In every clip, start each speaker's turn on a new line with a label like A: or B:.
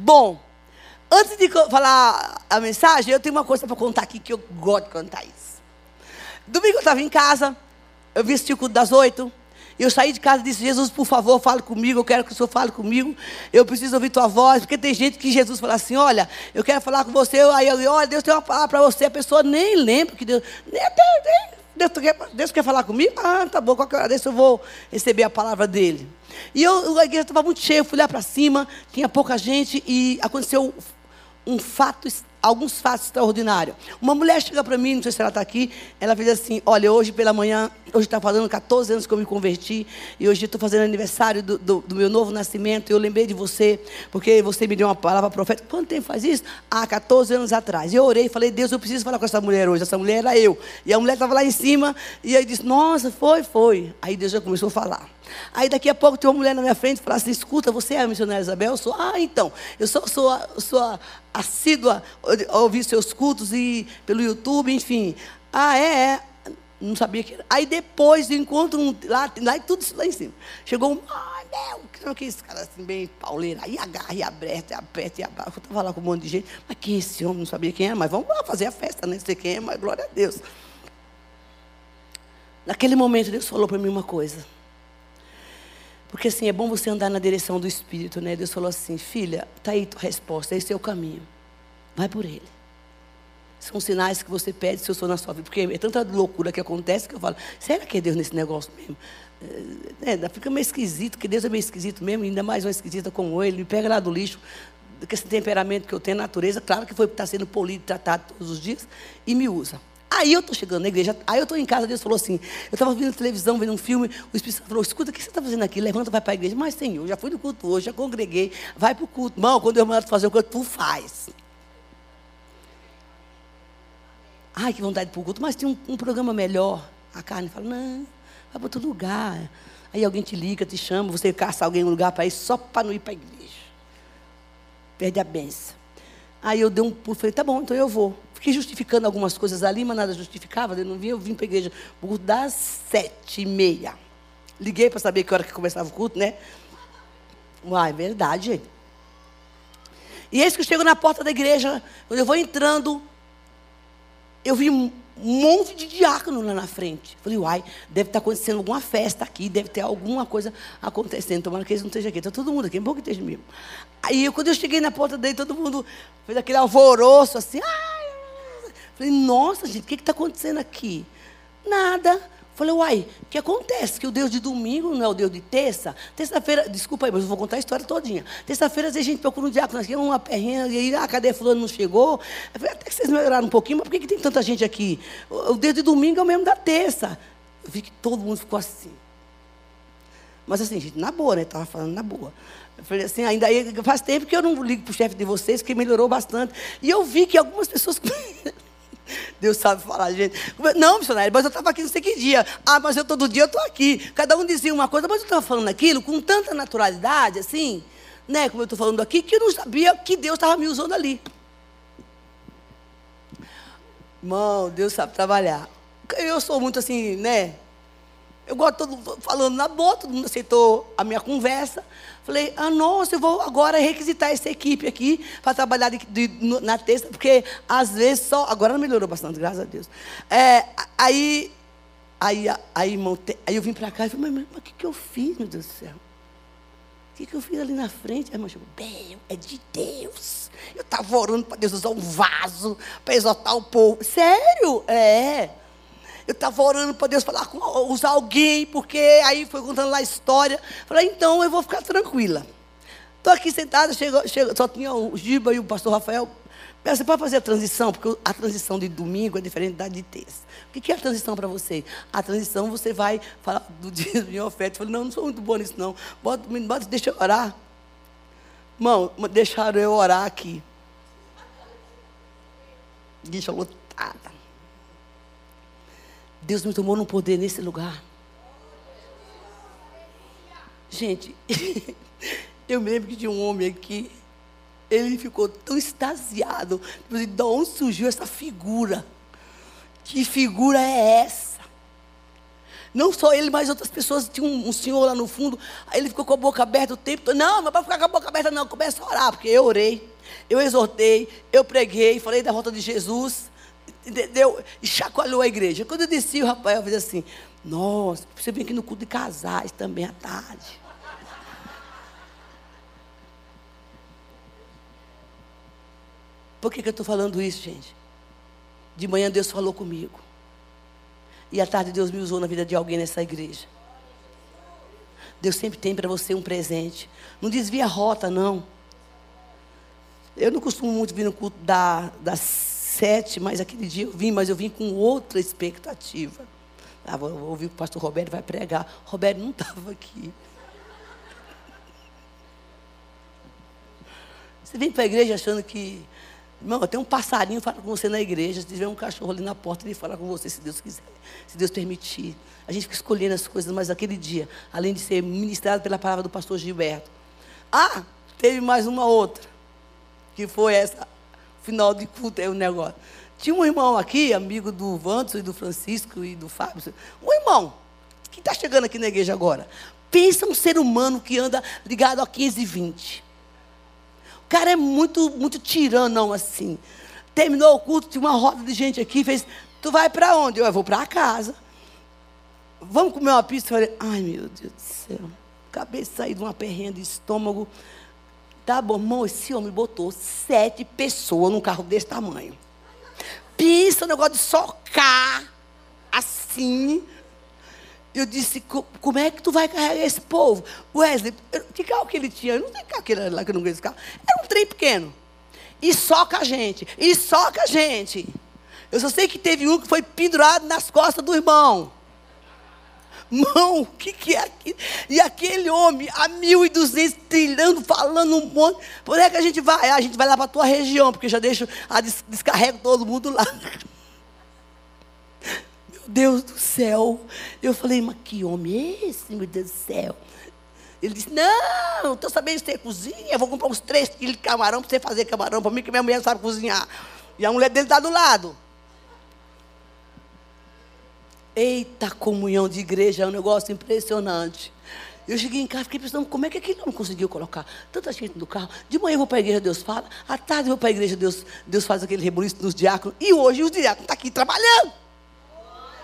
A: Bom, antes de falar a mensagem, eu tenho uma coisa para contar aqui que eu gosto de contar isso. Domingo eu estava em casa, eu vi o culto das oito. Eu saí de casa e disse: Jesus, por favor, fale comigo. Eu quero que o Senhor fale comigo. Eu preciso ouvir tua voz. Porque tem gente que Jesus fala assim: Olha, eu quero falar com você. Aí eu, olha, Deus tem uma palavra para você. A pessoa nem lembra que Deus. Nem, Deus, Deus, quer, Deus quer falar comigo? Ah, tá bom. Qualquer hora desse eu vou receber a palavra dele. E eu, a igreja estava muito cheia. Eu fui lá para cima. Tinha pouca gente. E aconteceu um fato alguns fatos extraordinários. Uma mulher chega para mim, não sei se ela está aqui, ela fez assim: Olha, hoje pela manhã, hoje está fazendo 14 anos que eu me converti, e hoje estou fazendo aniversário do, do, do, meu novo nascimento, e eu lembrei de você, porque você me deu uma palavra profética. Quanto tempo faz isso? Há 14 anos atrás. Eu orei falei: Deus, eu preciso falar com essa mulher hoje. Essa mulher era eu. E a mulher estava lá em cima, e aí disse: Nossa, foi, foi. Aí Deus já começou a falar. Aí daqui a pouco tem uma mulher na minha frente e fala assim: escuta, você é a missionária Isabel? Eu sou, ah, então, eu sou, sou, sou assídua a ouvir seus cultos e pelo YouTube, enfim. Ah, é, é. Não sabia que era. Aí depois encontro um, lá, lá tudo isso lá em cima. Chegou um, ah, meu, que que esse cara assim, bem pauleiro. Aí agarra e aperta, e aperta e abraça. Eu estava lá com um monte de gente. Mas quem é esse homem? Não sabia quem era, mas vamos lá fazer a festa, né? Não sei quem é, mas glória a Deus. Naquele momento Deus falou para mim uma coisa. Porque assim, é bom você andar na direção do Espírito, né? Deus falou assim, filha, está aí tua resposta, esse é o caminho. Vai por ele. São sinais que você pede se eu sou na sua vida. Porque é tanta loucura que acontece que eu falo, será que é Deus nesse negócio mesmo? É, é fica meio esquisito, porque Deus é meio esquisito mesmo, ainda mais uma esquisita como ele, me pega lá do lixo, com esse temperamento que eu tenho, natureza, claro que foi porque está sendo polido, tratado todos os dias, e me usa. Aí eu estou chegando na igreja, aí eu estou em casa, Deus falou assim, eu estava vendo televisão, vendo um filme, o Espírito Santo falou, escuta, o que você está fazendo aqui? Levanta, vai para a igreja. Mas, Senhor, já fui no culto hoje, já congreguei, vai para o culto. Irmão, quando eu mando fazer o culto, tu faz. Ai, que vontade para o culto, mas tem um, um, programa melhor. A carne fala, não, vai para outro lugar. Aí alguém te liga, te chama, você caça alguém um lugar para ir só para não ir para a igreja. Perde a benção. Aí eu dei um pulo, falei, tá bom, então eu vou. Fiquei justificando algumas coisas ali, mas nada justificava. Eu não vim, eu vim para a igreja por das sete e meia. Liguei para saber que hora que começava o culto, né? Uai, verdade. E eis que eu chego na porta da igreja, quando eu vou entrando, eu vi um monte de diácono lá na frente. Falei, uai, deve estar acontecendo alguma festa aqui, deve ter alguma coisa acontecendo. Tomara que eles não estejam aqui. Está todo mundo aqui, é bom que esteja mesmo. Aí, quando eu cheguei na porta dele, todo mundo fez aquele alvoroço assim. Ai, Falei, nossa, gente, o que está acontecendo aqui? Nada. Falei, uai, o que acontece? Que o Deus de domingo não é o Deus de terça? Terça-feira, desculpa aí, mas eu vou contar a história todinha. Terça-feira, às vezes a gente procura um diácono aqui, uma perrinha, e aí, ah, cadê fulano, não chegou? Eu falei, até que vocês melhoraram um pouquinho, mas por que, que tem tanta gente aqui? O Deus de domingo é o mesmo da terça. Eu vi que todo mundo ficou assim. Mas assim, gente, na boa, né? Estava falando na boa. Eu falei assim, ainda faz tempo que eu não ligo para o chefe de vocês, que melhorou bastante. E eu vi que algumas pessoas Deus sabe falar, gente. Não, missionário, mas eu estava aqui não sei que dia. Ah, mas eu todo dia eu estou aqui. Cada um dizia uma coisa, mas eu estava falando aquilo com tanta naturalidade, assim, né? Como eu estou falando aqui, que eu não sabia que Deus estava me usando ali. Irmão, Deus sabe trabalhar. Eu sou muito assim, né? Eu gosto todo falando na boa, todo mundo aceitou a minha conversa. Falei, ah, nossa, eu vou agora requisitar essa equipe aqui para trabalhar de, de, na terça, porque às vezes só. Agora melhorou bastante, graças a Deus. É, aí, aí, aí, aí eu vim para cá e falei, mas, o que, que eu fiz, meu Deus do céu? O que, que eu fiz ali na frente? Aí, irmã chegou, bem, é de Deus. Eu estava orando para Deus usar um vaso para exaltar o povo. Sério? É. Eu estava orando para Deus falar com, usar alguém, porque aí foi contando lá a história. Falei, então eu vou ficar tranquila. Estou aqui sentada, chego, chego, só tinha o Giba e o pastor Rafael. Você pode fazer a transição, porque a transição de domingo é diferente da de terça. O que é a transição para você? A transição você vai falar do dia de oferta. Eu falei, não, não sou muito boa nisso, não. Bota, bota, deixa eu orar. Irmão, deixaram eu orar aqui. Deixa lotada. Deus me tomou no poder nesse lugar. Gente, eu me lembro que tinha um homem aqui, ele ficou tão extasiado. De onde surgiu essa figura? Que figura é essa? Não só ele, mas outras pessoas. Tinha um, um, senhor lá no fundo, aí ele ficou com a boca aberta o tempo todo. Não, mas para ficar com a boca aberta, não. Começa a orar, porque eu orei, eu exortei, eu preguei, falei da volta de Jesus, entendeu? E chacoalhou a igreja. Quando eu desci, o Rafael fez assim: Nossa, você vem aqui no culto de casais também à tarde. Por que, que eu estou falando isso, gente? De manhã Deus falou comigo. E à tarde Deus me usou na vida de alguém nessa igreja. Deus sempre tem para você um presente. Não desvia a rota, não. Eu não costumo muito vir no culto da, das sete, mas aquele dia eu vim, mas eu vim com outra expectativa. Ah, vou, vou ouvir o pastor Roberto vai pregar. Roberto não estava aqui. Você vem para a igreja achando que Irmão, tem um passarinho fala com você na igreja. Se tiver um cachorro ali na porta, ele fala com você, se Deus quiser, se Deus permitir. A gente fica escolhendo as coisas, mas aquele dia, além de ser ministrado pela palavra do pastor Gilberto. Ah, teve mais uma outra, que foi essa, final de culto, é o um negócio. Tinha um irmão aqui, amigo do Vantos e do Francisco e do Fábio. Um irmão, que está chegando aqui na igreja agora. Pensa um ser humano que anda ligado a 15 e 20 cara é muito, muito tiranão assim. Terminou o culto, tinha uma roda de gente aqui, fez, tu vai para onde? Eu, eu vou para casa. Vamos comer uma pizza? Eu falei, ai meu Deus do céu. Acabei de sair de uma perrenha de estômago. Tá bom, irmão, esse homem botou sete pessoas num carro desse tamanho. Pensa o negócio de socar assim eu disse, como é que tu vai carregar esse povo? Wesley, que carro que ele tinha? Eu não sei carro que era lá que eu não conheço carro. Era um trem pequeno. E soca a gente. E soca a gente. Eu só sei que teve um que foi pendurado nas costas do irmão. Mão, o que, que é aquilo? E aquele homem, a 1.200, trilhando, falando um monte. Por é que a gente vai? Ah, a gente vai lá para a tua região, porque já deixo, a descarrego todo mundo lá. Deus do céu. Eu falei, mas que homem é esse, meu Deus do céu? Ele disse, não, estou sabendo que você cozinha, vou comprar uns três quilos de camarão para você fazer camarão para mim, que minha mulher não sabe cozinhar. E a mulher dele está do lado. Eita, comunhão de igreja, é um negócio impressionante. Eu cheguei em casa, fiquei pensando, como é que aquele homem conseguiu colocar tanta gente no carro? De manhã eu vou para a igreja, Deus fala. À tarde eu vou para a igreja, Deus, Deus faz aquele rebuliço nos diáconos. E hoje os diáconos estão tá aqui trabalhando.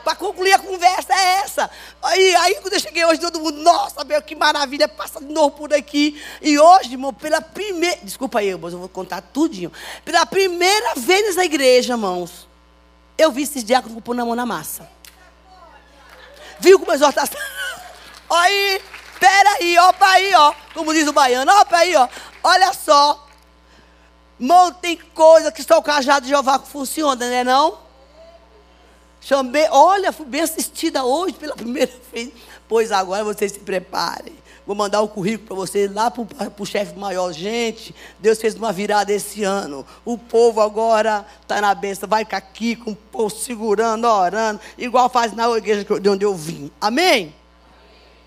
A: Para concluir a conversa é essa. Aí, aí quando eu cheguei hoje, todo mundo, nossa, meu, que maravilha, passa de novo por aqui. E hoje, irmão, pela primeira. Desculpa aí, mas eu vou contar tudinho. Pela primeira vez nessa igreja, irmãos, eu vi esses diáconos pôr na mão na massa. Viu como a exortação? Aí, peraí, ó, aí, ó. Como diz o baiano, ó, aí, ó. Olha só. Irmão, tem coisa que só o cajado de Jeová funciona, né não? Chamei, olha, fui bem assistida hoje pela primeira vez. Pois agora vocês se preparem. Vou mandar o currículo para vocês lá para o chefe maior. Gente, Deus fez uma virada esse ano. O povo agora está na benção. Vai ficar aqui com o povo segurando, orando, igual faz na igreja de onde eu vim. Amém?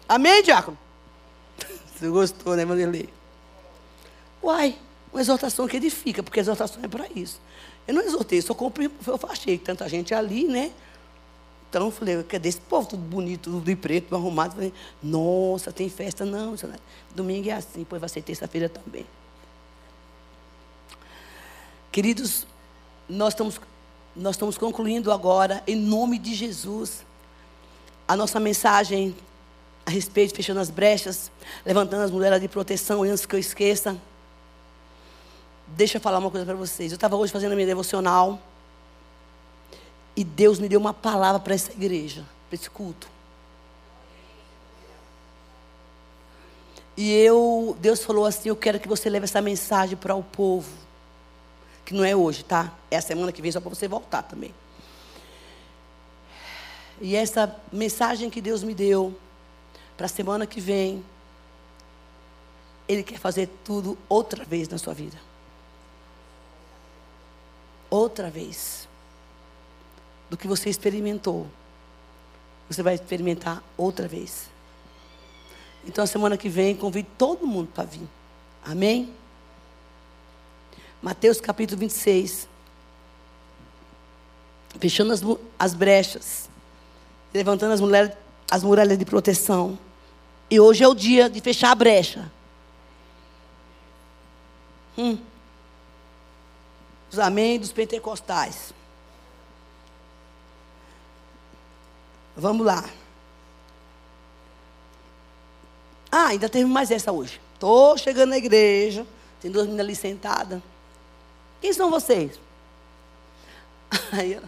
A: Amém, diácono? Você gostou, né, Vanderlei? Uai, uma exortação que edifica, porque a exortação é para isso. Eu não exortei, só comprei, eu achei tanta gente ali, né? Então eu falei, cadê esse povo tudo bonito, tudo de preto, tudo arrumado? Eu falei, nossa, tem festa? Não, domingo é assim, depois vai ser terça-feira também. Queridos, nós estamos, nós estamos concluindo agora, em nome de Jesus, a nossa mensagem a respeito, fechando as brechas, levantando as mulheres de proteção, antes que eu esqueça. Deixa eu falar uma coisa para vocês. Eu estava hoje fazendo a minha devocional. E Deus me deu uma palavra para essa igreja, para esse culto. E eu, Deus falou assim: Eu quero que você leve essa mensagem para o povo. Que não é hoje, tá? É a semana que vem, só para você voltar também. E essa mensagem que Deus me deu para a semana que vem, Ele quer fazer tudo outra vez na sua vida. Outra vez do que você experimentou, você vai experimentar outra vez. Então, a semana que vem, convido todo mundo para vir. Amém? Mateus capítulo 26. Fechando as, as brechas, levantando as mulheres as muralhas de proteção. E hoje é o dia de fechar a brecha. Hum. Os amém dos pentecostais. Vamos lá. Ah, ainda teve mais essa hoje. Estou chegando na igreja, tem duas meninas ali sentadas. Quem são vocês? Aí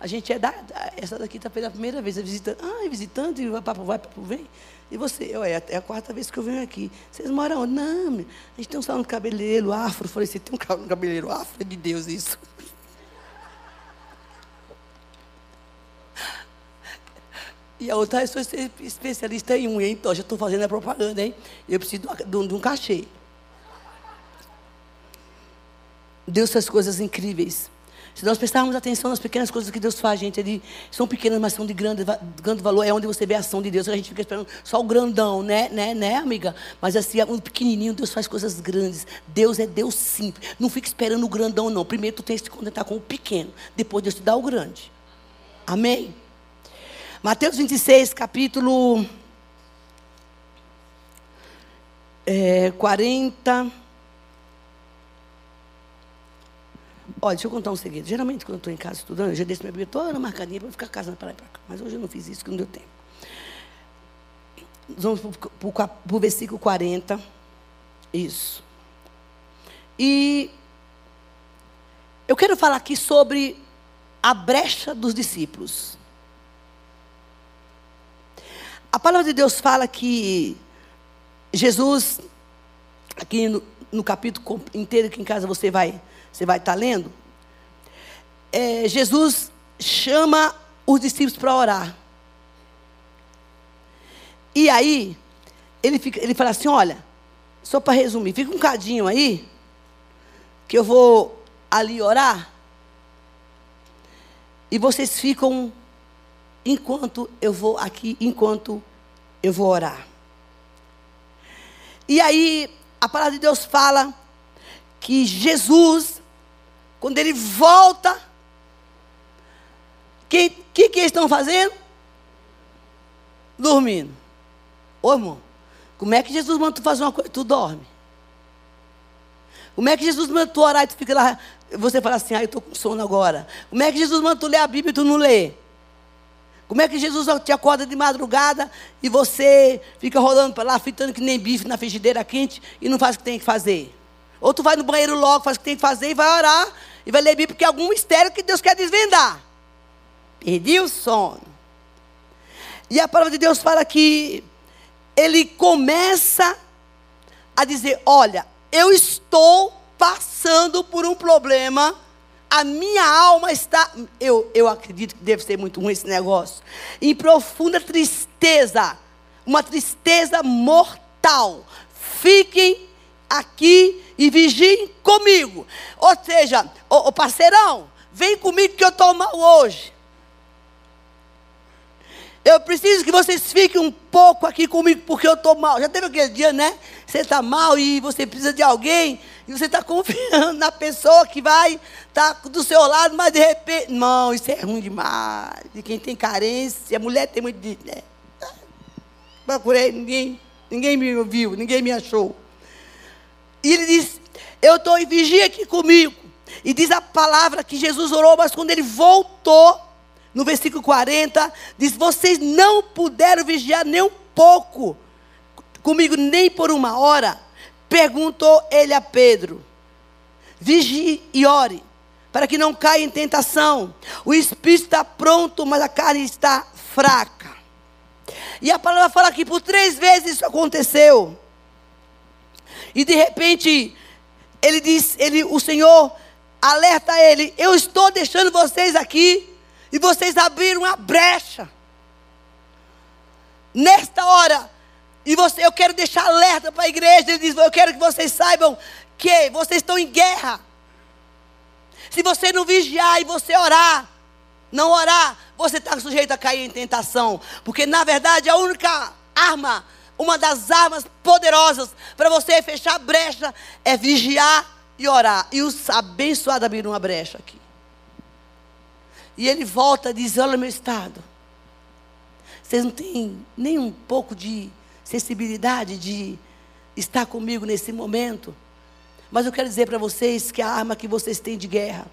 A: a gente é da. Essa daqui está pela primeira vez, é visitante. Ah, é visitante, vai para vai, papo vem. E você? Eu, é, é a quarta vez que eu venho aqui. Vocês moram onde? Não, a gente tem um salão de cabeleireiro afro. Eu falei, você tem um cabeleireiro afro? É de Deus isso. E a outra, eu sou especialista em unha, então já estou fazendo a propaganda, hein? Eu preciso de um, de um cachê. Deus faz coisas incríveis. Se nós prestarmos atenção nas pequenas coisas que Deus faz, gente, ele, são pequenas, mas são de grande, grande valor. É onde você vê a ação de Deus. A gente fica esperando só o grandão, né, né, né, amiga? Mas assim, um pequenininho, Deus faz coisas grandes. Deus é Deus simples. Não fica esperando o grandão, não. Primeiro tu tens que te contentar com o pequeno. Depois Deus te dá o grande. Amém? Mateus 26, capítulo é, 40. Olha, deixa eu contar um segredo. Geralmente, quando eu estou em casa estudando, eu já deixo minha Bíblia toda marcadinha para ficar casando para lá e para cá. Mas hoje eu não fiz isso, porque não deu tempo. Vamos para o versículo 40. Isso. E eu quero falar aqui sobre a brecha dos discípulos. A palavra de Deus fala que Jesus, aqui no, no capítulo inteiro que em casa você vai você vai estar tá lendo, é, Jesus chama os discípulos para orar. E aí, ele, fica, ele fala assim: olha, só para resumir, fica um cadinho aí, que eu vou ali orar, e vocês ficam enquanto eu vou aqui, enquanto eu vou orar. E aí, a palavra de Deus fala que Jesus, quando ele volta, o que, que, que eles estão fazendo? Dormindo. Ô irmão, como é que Jesus manda tu fazer uma coisa? Tu dorme. Como é que Jesus manda tu orar e tu fica lá? Você fala assim, ah, eu estou com sono agora. Como é que Jesus manda tu ler a Bíblia e tu não lê? Como é que Jesus te acorda de madrugada e você fica rolando para lá, fritando que nem bife na frigideira quente e não faz o que tem que fazer? Ou tu vai no banheiro logo, faz o que tem que fazer e vai orar e vai ler Bíblia porque é algum mistério que Deus quer desvendar. Perdi o sono. E a palavra de Deus fala que ele começa a dizer: Olha, eu estou passando por um problema a minha alma está, eu, eu acredito que deve ser muito ruim esse negócio, em profunda tristeza, uma tristeza mortal. Fiquem aqui e vigiem comigo. Ou seja, ô, parceirão, vem comigo que eu estou mal hoje. Eu preciso que vocês fiquem um pouco aqui comigo, porque eu estou mal. Já teve aquele dia, né? Você está mal e você precisa de alguém e você está confiando na pessoa que vai estar tá do seu lado, mas de repente. Não, isso é ruim demais. De quem tem carência, mulher tem muito de. Né? Procurei, ninguém, ninguém me ouviu, ninguém me achou. E ele diz: Eu estou em vigia aqui comigo. E diz a palavra que Jesus orou, mas quando ele voltou, no versículo 40, diz: Vocês não puderam vigiar nem um pouco comigo, nem por uma hora. Perguntou ele a Pedro: Vigie e ore, para que não caia em tentação. O espírito está pronto, mas a carne está fraca. E a palavra fala que por três vezes isso aconteceu. E de repente, ele diz, ele, o Senhor alerta ele: Eu estou deixando vocês aqui, e vocês abriram uma brecha. Nesta hora, e você, eu quero deixar alerta para a igreja. Ele diz: Eu quero que vocês saibam que vocês estão em guerra. Se você não vigiar e você orar, não orar, você está sujeito a cair em tentação. Porque na verdade a única arma, uma das armas poderosas para você fechar a brecha é vigiar e orar. E os abençoados abriram uma brecha aqui. E ele volta e diz: Olha o meu estado. Vocês não têm nem um pouco de sensibilidade de estar comigo nesse momento? Mas eu quero dizer para vocês que a arma que vocês têm de guerra,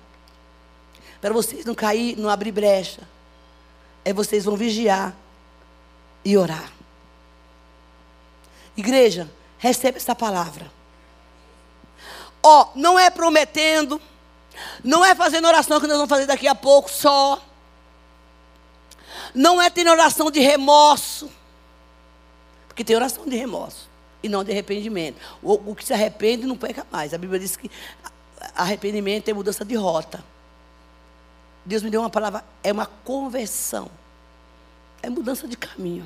A: para vocês não cair, não abrir brecha, é vocês vão vigiar e orar. Igreja, recebe essa palavra. Ó, oh, não é prometendo, não é fazendo oração que nós vamos fazer daqui a pouco só. Não é ter oração de remorso. Porque tem oração de remorso e não de arrependimento. O, o que se arrepende não peca mais. A Bíblia diz que arrependimento é mudança de rota. Deus me deu uma palavra, é uma conversão. É mudança de caminho.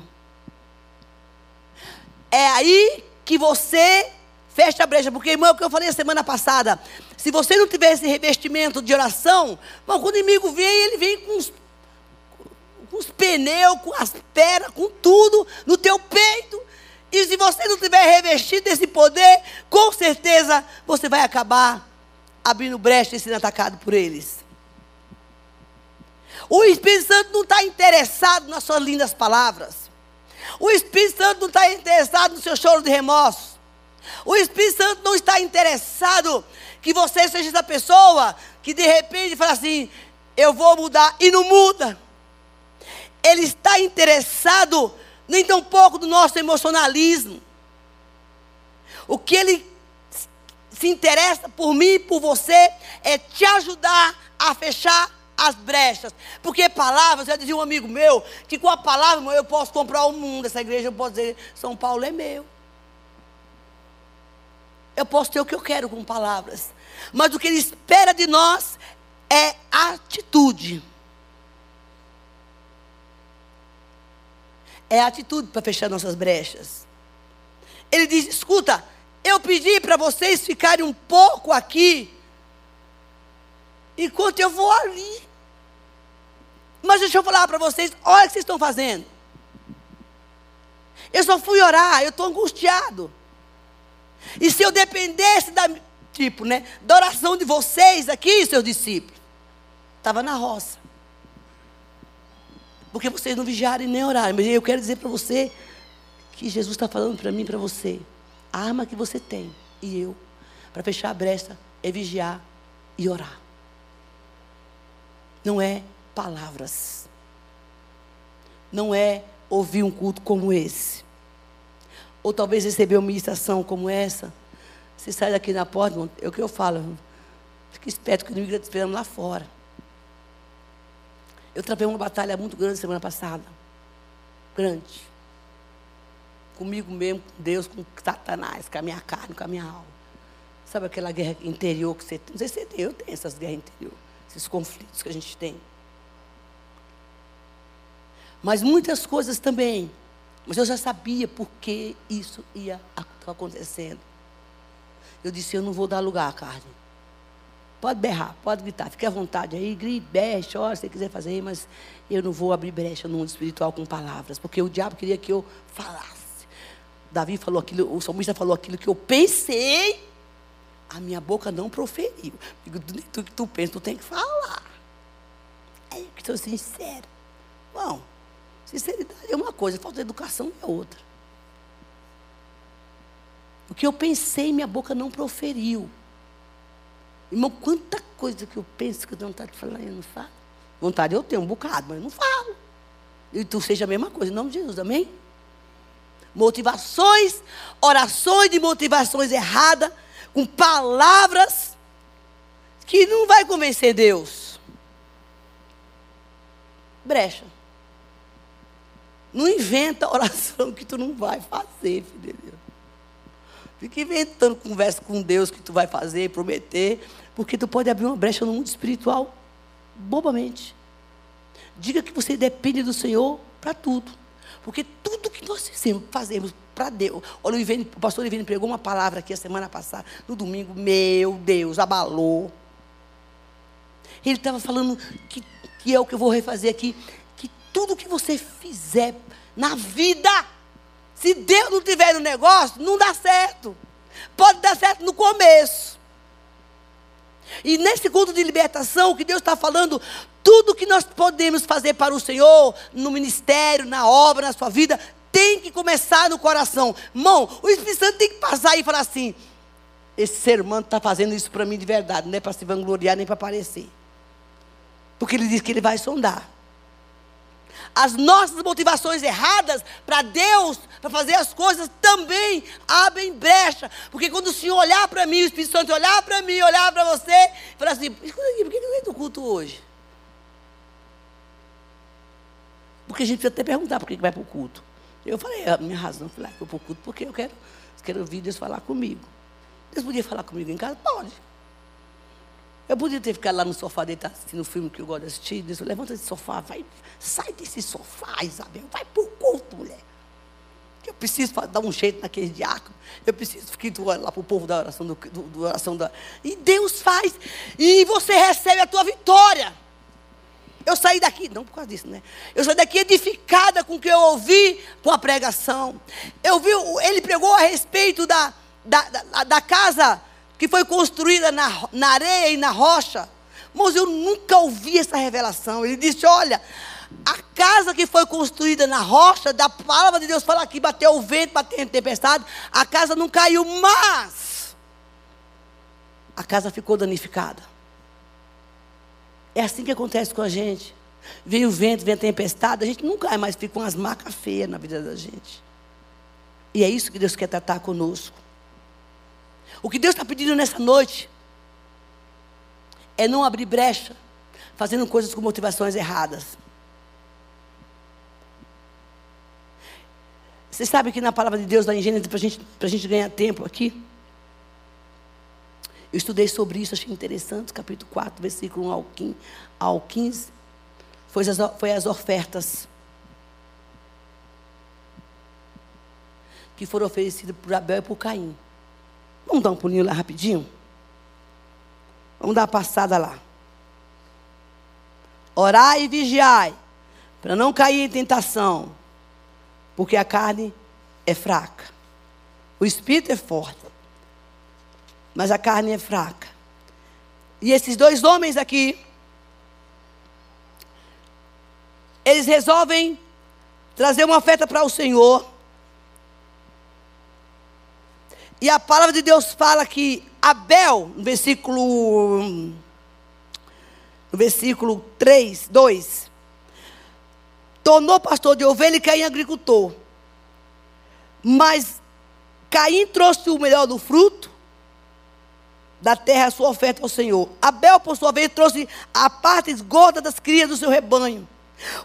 A: É aí que você fecha a brecha. Porque, irmão, é o que eu falei a semana passada. Se você não tiver esse revestimento de oração, irmão, quando o inimigo vem, ele vem com os, com os pneus, com as pernas, com tudo no teu peito. E se você não tiver revestido desse poder, com certeza você vai acabar abrindo brecha e sendo atacado por eles. O Espírito Santo não está interessado nas suas lindas palavras. O Espírito Santo não está interessado no seu choro de remorso. O Espírito Santo não está interessado que você seja essa pessoa que de repente fala assim: eu vou mudar e não muda. Ele está interessado nem tão pouco do nosso emocionalismo. O que ele se interessa por mim e por você é te ajudar a fechar as brechas. Porque palavras, já dizia um amigo meu, que com a palavra eu posso comprar o mundo. Essa igreja eu posso dizer, São Paulo é meu. Eu posso ter o que eu quero com palavras. Mas o que ele espera de nós é atitude. É atitude para fechar nossas brechas. Ele diz: escuta, eu pedi para vocês ficarem um pouco aqui, enquanto eu vou ali. Mas deixa eu falar para vocês: olha o que vocês estão fazendo. Eu só fui orar, eu estou angustiado. E se eu dependesse da, tipo, né, da oração de vocês aqui, seus discípulos, estava na roça. Porque vocês não vigiaram e nem oraram. Mas eu quero dizer para você que Jesus está falando para mim para você. A arma que você tem e eu, para fechar a brecha, é vigiar e orar. Não é palavras. Não é ouvir um culto como esse. Ou talvez receber uma ministração como essa. Você sai daqui na porta, é o que eu falo. Fique esperto que o inimigo está esperando lá fora. Eu travei uma batalha muito grande semana passada. Grande. Comigo mesmo, com Deus, com Satanás, com a minha carne, com a minha alma. Sabe aquela guerra interior que você tem? Não sei se eu tenho essas guerras interiores, esses conflitos que a gente tem. Mas muitas coisas também mas eu já sabia por que isso ia acontecendo. Eu disse: Eu não vou dar lugar à carne. Pode berrar, pode gritar, fique à vontade aí, grite, berre, chore, se quiser fazer, mas eu não vou abrir brecha no mundo espiritual com palavras, porque o diabo queria que eu falasse. Davi falou aquilo, o salmista falou aquilo que eu pensei, a minha boca não proferiu. Digo, tudo que tu pensa, tu tem que falar. É que sou sincero. Bom, Sinceridade é uma coisa, falta de educação é outra. O que eu pensei, minha boca não proferiu. Irmão, quanta coisa que eu penso que eu tenho vontade de falar e eu não falo. Vontade eu tenho um bocado, mas eu não falo. E tu seja a mesma coisa, em nome de Jesus, amém? Motivações, orações de motivações erradas, com palavras que não vai convencer Deus. Brecha. Não inventa oração que tu não vai fazer, filho de Deus. Fica inventando conversa com Deus que tu vai fazer, prometer, porque tu pode abrir uma brecha no mundo espiritual bobamente. Diga que você depende do Senhor para tudo. Porque tudo que nós fazemos para Deus. Olha, o, Ivene, o pastor Ivene pregou uma palavra aqui a semana passada, no domingo, meu Deus, abalou. Ele estava falando que, que é o que eu vou refazer aqui tudo que você fizer na vida, se Deus não tiver no negócio, não dá certo. Pode dar certo no começo. E nesse culto de libertação, que Deus está falando, tudo que nós podemos fazer para o Senhor, no ministério, na obra, na sua vida, tem que começar no coração. Irmão, o Espírito Santo tem que passar e falar assim: esse ser humano está fazendo isso para mim de verdade, não é para se vangloriar nem para aparecer. Porque ele diz que ele vai sondar. As nossas motivações erradas para Deus, para fazer as coisas, também abrem brecha. Porque quando o Senhor olhar para mim, o Espírito Santo olhar para mim, olhar para você, falar assim: escuta aqui, por que não vem do culto hoje? Porque a gente precisa até perguntar por que vai para o culto. Eu falei, a minha razão, eu falei, ah, eu vou para o culto porque eu quero, quero ouvir Deus falar comigo. Deus podia falar comigo em casa? Pode. Eu podia ter ficado lá no sofá deitado assistindo o filme que eu gosto de assistir. Deus, levanta desse sofá, vai, sai desse sofá, Isabel, vai para o culto, mulher. Eu preciso dar um jeito naquele diácono. Eu preciso ficar lá para o povo da oração do, do, do, oração da. E Deus faz. E você recebe a tua vitória. Eu saí daqui, não por causa disso, né? Eu saí daqui edificada com o que eu ouvi com a pregação. Eu vi, ele pregou a respeito da, da, da, da casa que foi construída na, na areia e na rocha. Mas eu nunca ouvi essa revelação. Ele disse: Olha, a casa que foi construída na rocha, da palavra de Deus fala aqui, bateu o vento, bateu a tempestade, a casa não caiu, mas a casa ficou danificada. É assim que acontece com a gente. Vem o vento, vem a tempestade, a gente nunca cai mais fica umas marcas feias na vida da gente. E é isso que Deus quer tratar conosco. O que Deus está pedindo nessa noite é não abrir brecha, fazendo coisas com motivações erradas. Você sabe que na palavra de Deus, lá em Gênesis, para gente, a gente ganhar tempo aqui, eu estudei sobre isso, achei interessante, capítulo 4, versículo 1 ao 15. Foi as, foi as ofertas que foram oferecidas por Abel e por Caim. Vamos dar um pulinho lá rapidinho? Vamos dar uma passada lá. Orai e vigiai, para não cair em tentação, porque a carne é fraca. O espírito é forte mas a carne é fraca. E esses dois homens aqui, eles resolvem trazer uma oferta para o Senhor. E a palavra de Deus fala que Abel, no versículo no versículo 3, 2, tornou pastor de ovelha e Caim agricultor. Mas Caim trouxe o melhor do fruto da terra a sua oferta ao Senhor. Abel, por sua vez, trouxe a parte gorda das crias do seu rebanho.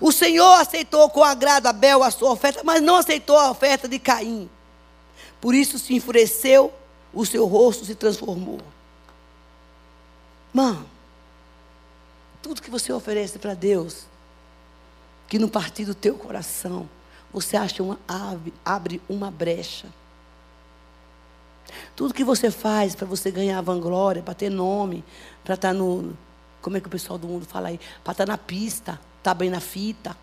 A: O Senhor aceitou com agrado Abel a sua oferta, mas não aceitou a oferta de Caim. Por isso se enfureceu, o seu rosto se transformou. Mano, tudo que você oferece para Deus, que no partir do teu coração, você acha uma ave, abre uma brecha tudo que você faz para você ganhar vanglória, para ter nome, para estar tá no. Como é que o pessoal do mundo fala aí? Para estar tá na pista, estar tá bem na fita,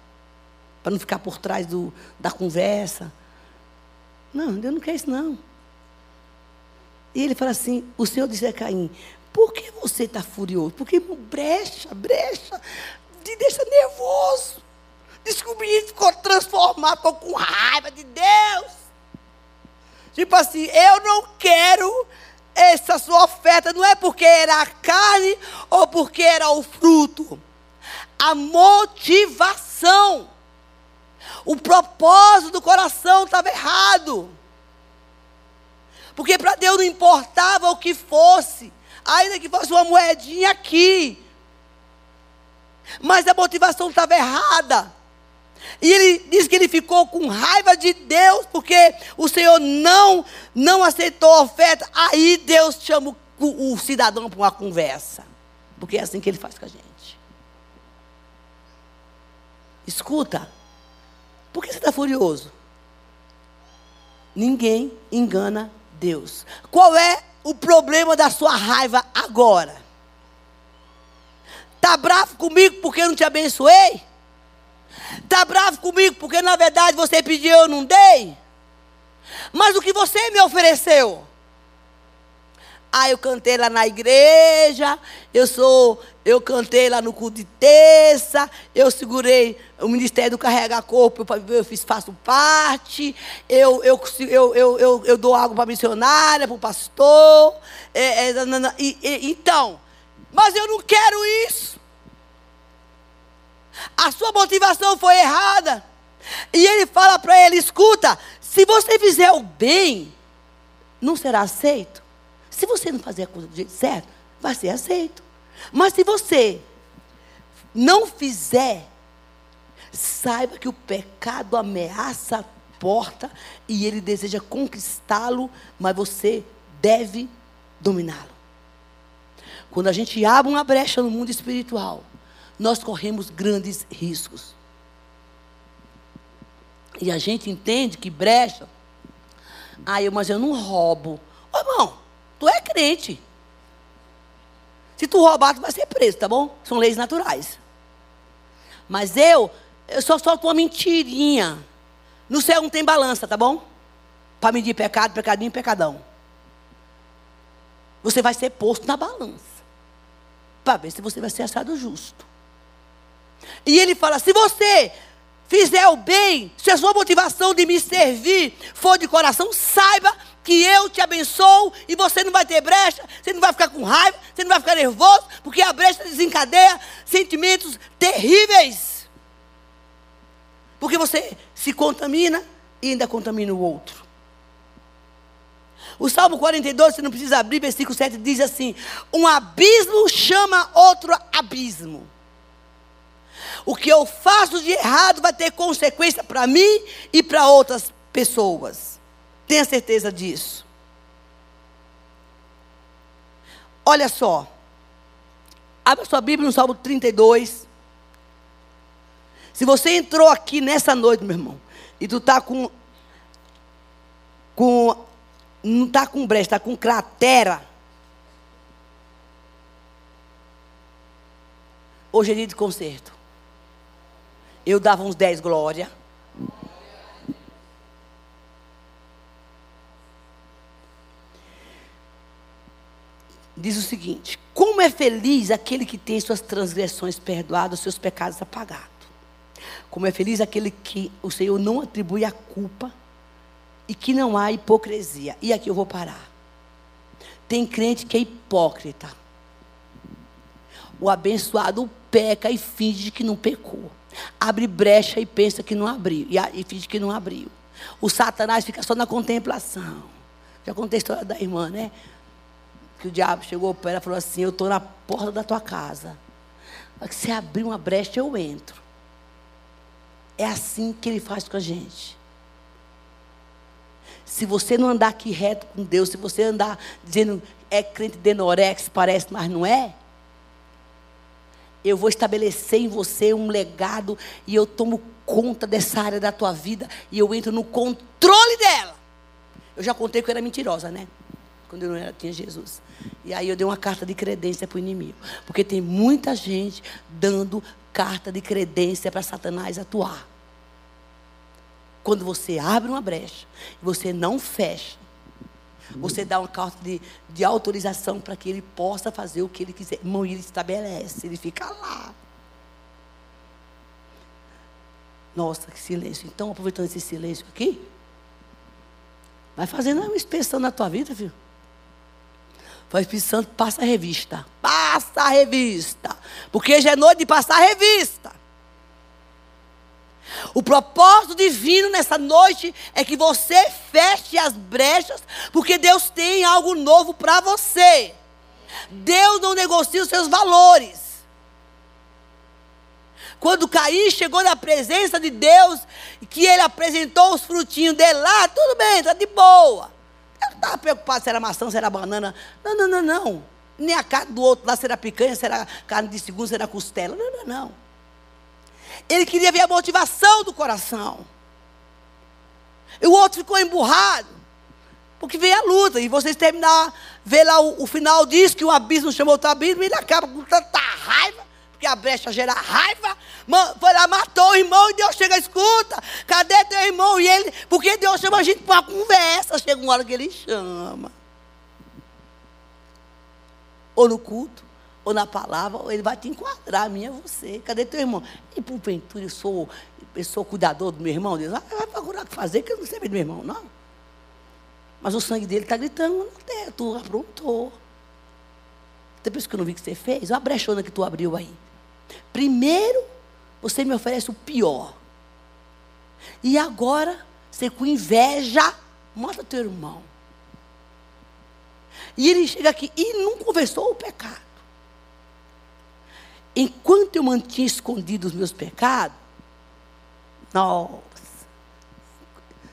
A: para não ficar por trás do, da conversa. Não, Deus não quer isso, não. E ele fala assim: o Senhor disse a Caim: por que você está furioso? Porque brecha, brecha, te deixa nervoso. Descobri, ficou transformado, estou com raiva de Deus. Tipo assim, eu não quero essa sua oferta, não é porque era a carne ou porque era o fruto. A motivação, o propósito do coração estava errado. Porque para Deus não importava o que fosse, ainda que fosse uma moedinha aqui. Mas a motivação estava errada. E ele diz que ele ficou com raiva de Deus, porque o Senhor não, não aceitou a oferta. Aí Deus chama o, o cidadão para uma conversa. Porque é assim que ele faz com a gente. Escuta, por que você está furioso? Ninguém engana Deus. Qual é o problema da sua raiva agora? Está bravo comigo porque eu não te abençoei? Está bravo comigo porque na verdade você pediu eu não dei? Mas o que você me ofereceu? Ah, eu cantei lá na igreja, eu sou, eu cantei lá no culto de terça, eu segurei o Ministério do Carrega Corpo, eu fiz, faço parte, eu, eu, eu, eu, eu, eu dou água para missionária, para o pastor. É, é, e, e, então, mas eu não quero isso. A sua motivação foi errada. E ele fala para ele: escuta, se você fizer o bem, não será aceito. Se você não fazer a coisa do jeito certo, vai ser aceito. Mas se você não fizer, saiba que o pecado ameaça a porta e ele deseja conquistá-lo, mas você deve dominá-lo. Quando a gente abre uma brecha no mundo espiritual, nós corremos grandes riscos. E a gente entende que brecha. Ah, eu, mas eu não roubo. Ô, irmão, tu é crente. Se tu roubar, tu vai ser preso, tá bom? São leis naturais. Mas eu, eu só solto uma mentirinha. No céu não tem balança, tá bom? Para medir pecado, pecadinho, pecadão. Você vai ser posto na balança. Para ver se você vai ser achado justo. E ele fala: se você fizer o bem, se a sua motivação de me servir for de coração, saiba que eu te abençoo e você não vai ter brecha, você não vai ficar com raiva, você não vai ficar nervoso, porque a brecha desencadeia sentimentos terríveis. Porque você se contamina e ainda contamina o outro. O Salmo 42, você não precisa abrir, versículo 7 diz assim: Um abismo chama outro abismo. O que eu faço de errado vai ter consequência para mim e para outras pessoas. Tenha certeza disso. Olha só. Abra sua Bíblia no Salmo 32. Se você entrou aqui nessa noite, meu irmão, e tu está com. com não está com brecha, está com cratera. Hoje é dia de concerto. Eu dava uns 10 glória. Diz o seguinte: Como é feliz aquele que tem suas transgressões perdoadas, seus pecados apagados. Como é feliz aquele que o Senhor não atribui a culpa e que não há hipocrisia. E aqui eu vou parar. Tem crente que é hipócrita. O abençoado peca e finge que não pecou. Abre brecha e pensa que não abriu. E, e finge que não abriu. O Satanás fica só na contemplação. Já contei a história da irmã, né? Que o diabo chegou para ela e falou assim: Eu estou na porta da tua casa. Se abrir uma brecha, eu entro. É assim que ele faz com a gente. Se você não andar aqui reto com Deus, se você andar dizendo é crente de Norex, parece, mas não é, eu vou estabelecer em você um legado e eu tomo conta dessa área da tua vida e eu entro no controle dela. Eu já contei que eu era mentirosa, né? Quando eu não era, tinha Jesus. E aí eu dei uma carta de credência para o inimigo. Porque tem muita gente dando carta de credência para Satanás atuar. Quando você abre uma brecha, você não fecha, você dá uma carta de, de autorização para que ele possa fazer o que ele quiser. Irmão, ele estabelece, ele fica lá. Nossa, que silêncio. Então, aproveitando esse silêncio aqui, vai fazendo uma inspeção na tua vida, viu? Vai pensando, passa a revista. Passa a revista. Porque já é noite de passar a revista. O propósito divino nessa noite é que você feche as brechas, porque Deus tem algo novo para você. Deus não negocia os seus valores. Quando Caim chegou na presença de Deus, que ele apresentou os frutinhos dele lá, tudo bem, está de boa. Eu não estava preocupado se era maçã, se era banana. Não, não, não, não. Nem a carne do outro lá será picanha, será carne de segundo, será costela. Não, não, não. Ele queria ver a motivação do coração. E o outro ficou emburrado. Porque veio a luta. E vocês terminar, ver lá o, o final diz que o abismo chamou outro abismo, e ele acaba com tanta raiva, porque a brecha gera raiva. Foi lá, matou o irmão, e Deus chega, escuta, cadê teu irmão? E ele, porque Deus chama a gente para uma conversa, chega uma hora que ele chama. ou no culto, ou na palavra, ou ele vai te enquadrar, a minha é você. Cadê teu irmão? E porventura eu sou, eu sou cuidador do meu irmão? Deus, ah, vai procurar o que fazer, que eu não sei do meu irmão, não. Mas o sangue dele está gritando no teto, aprontou. Depois que eu não vi o que você fez, olha a brechona que tu abriu aí. Primeiro, você me oferece o pior. E agora, você com inveja, mata teu irmão. E ele chega aqui e não conversou o pecado. Enquanto eu mantinha escondido os meus pecados, nossa,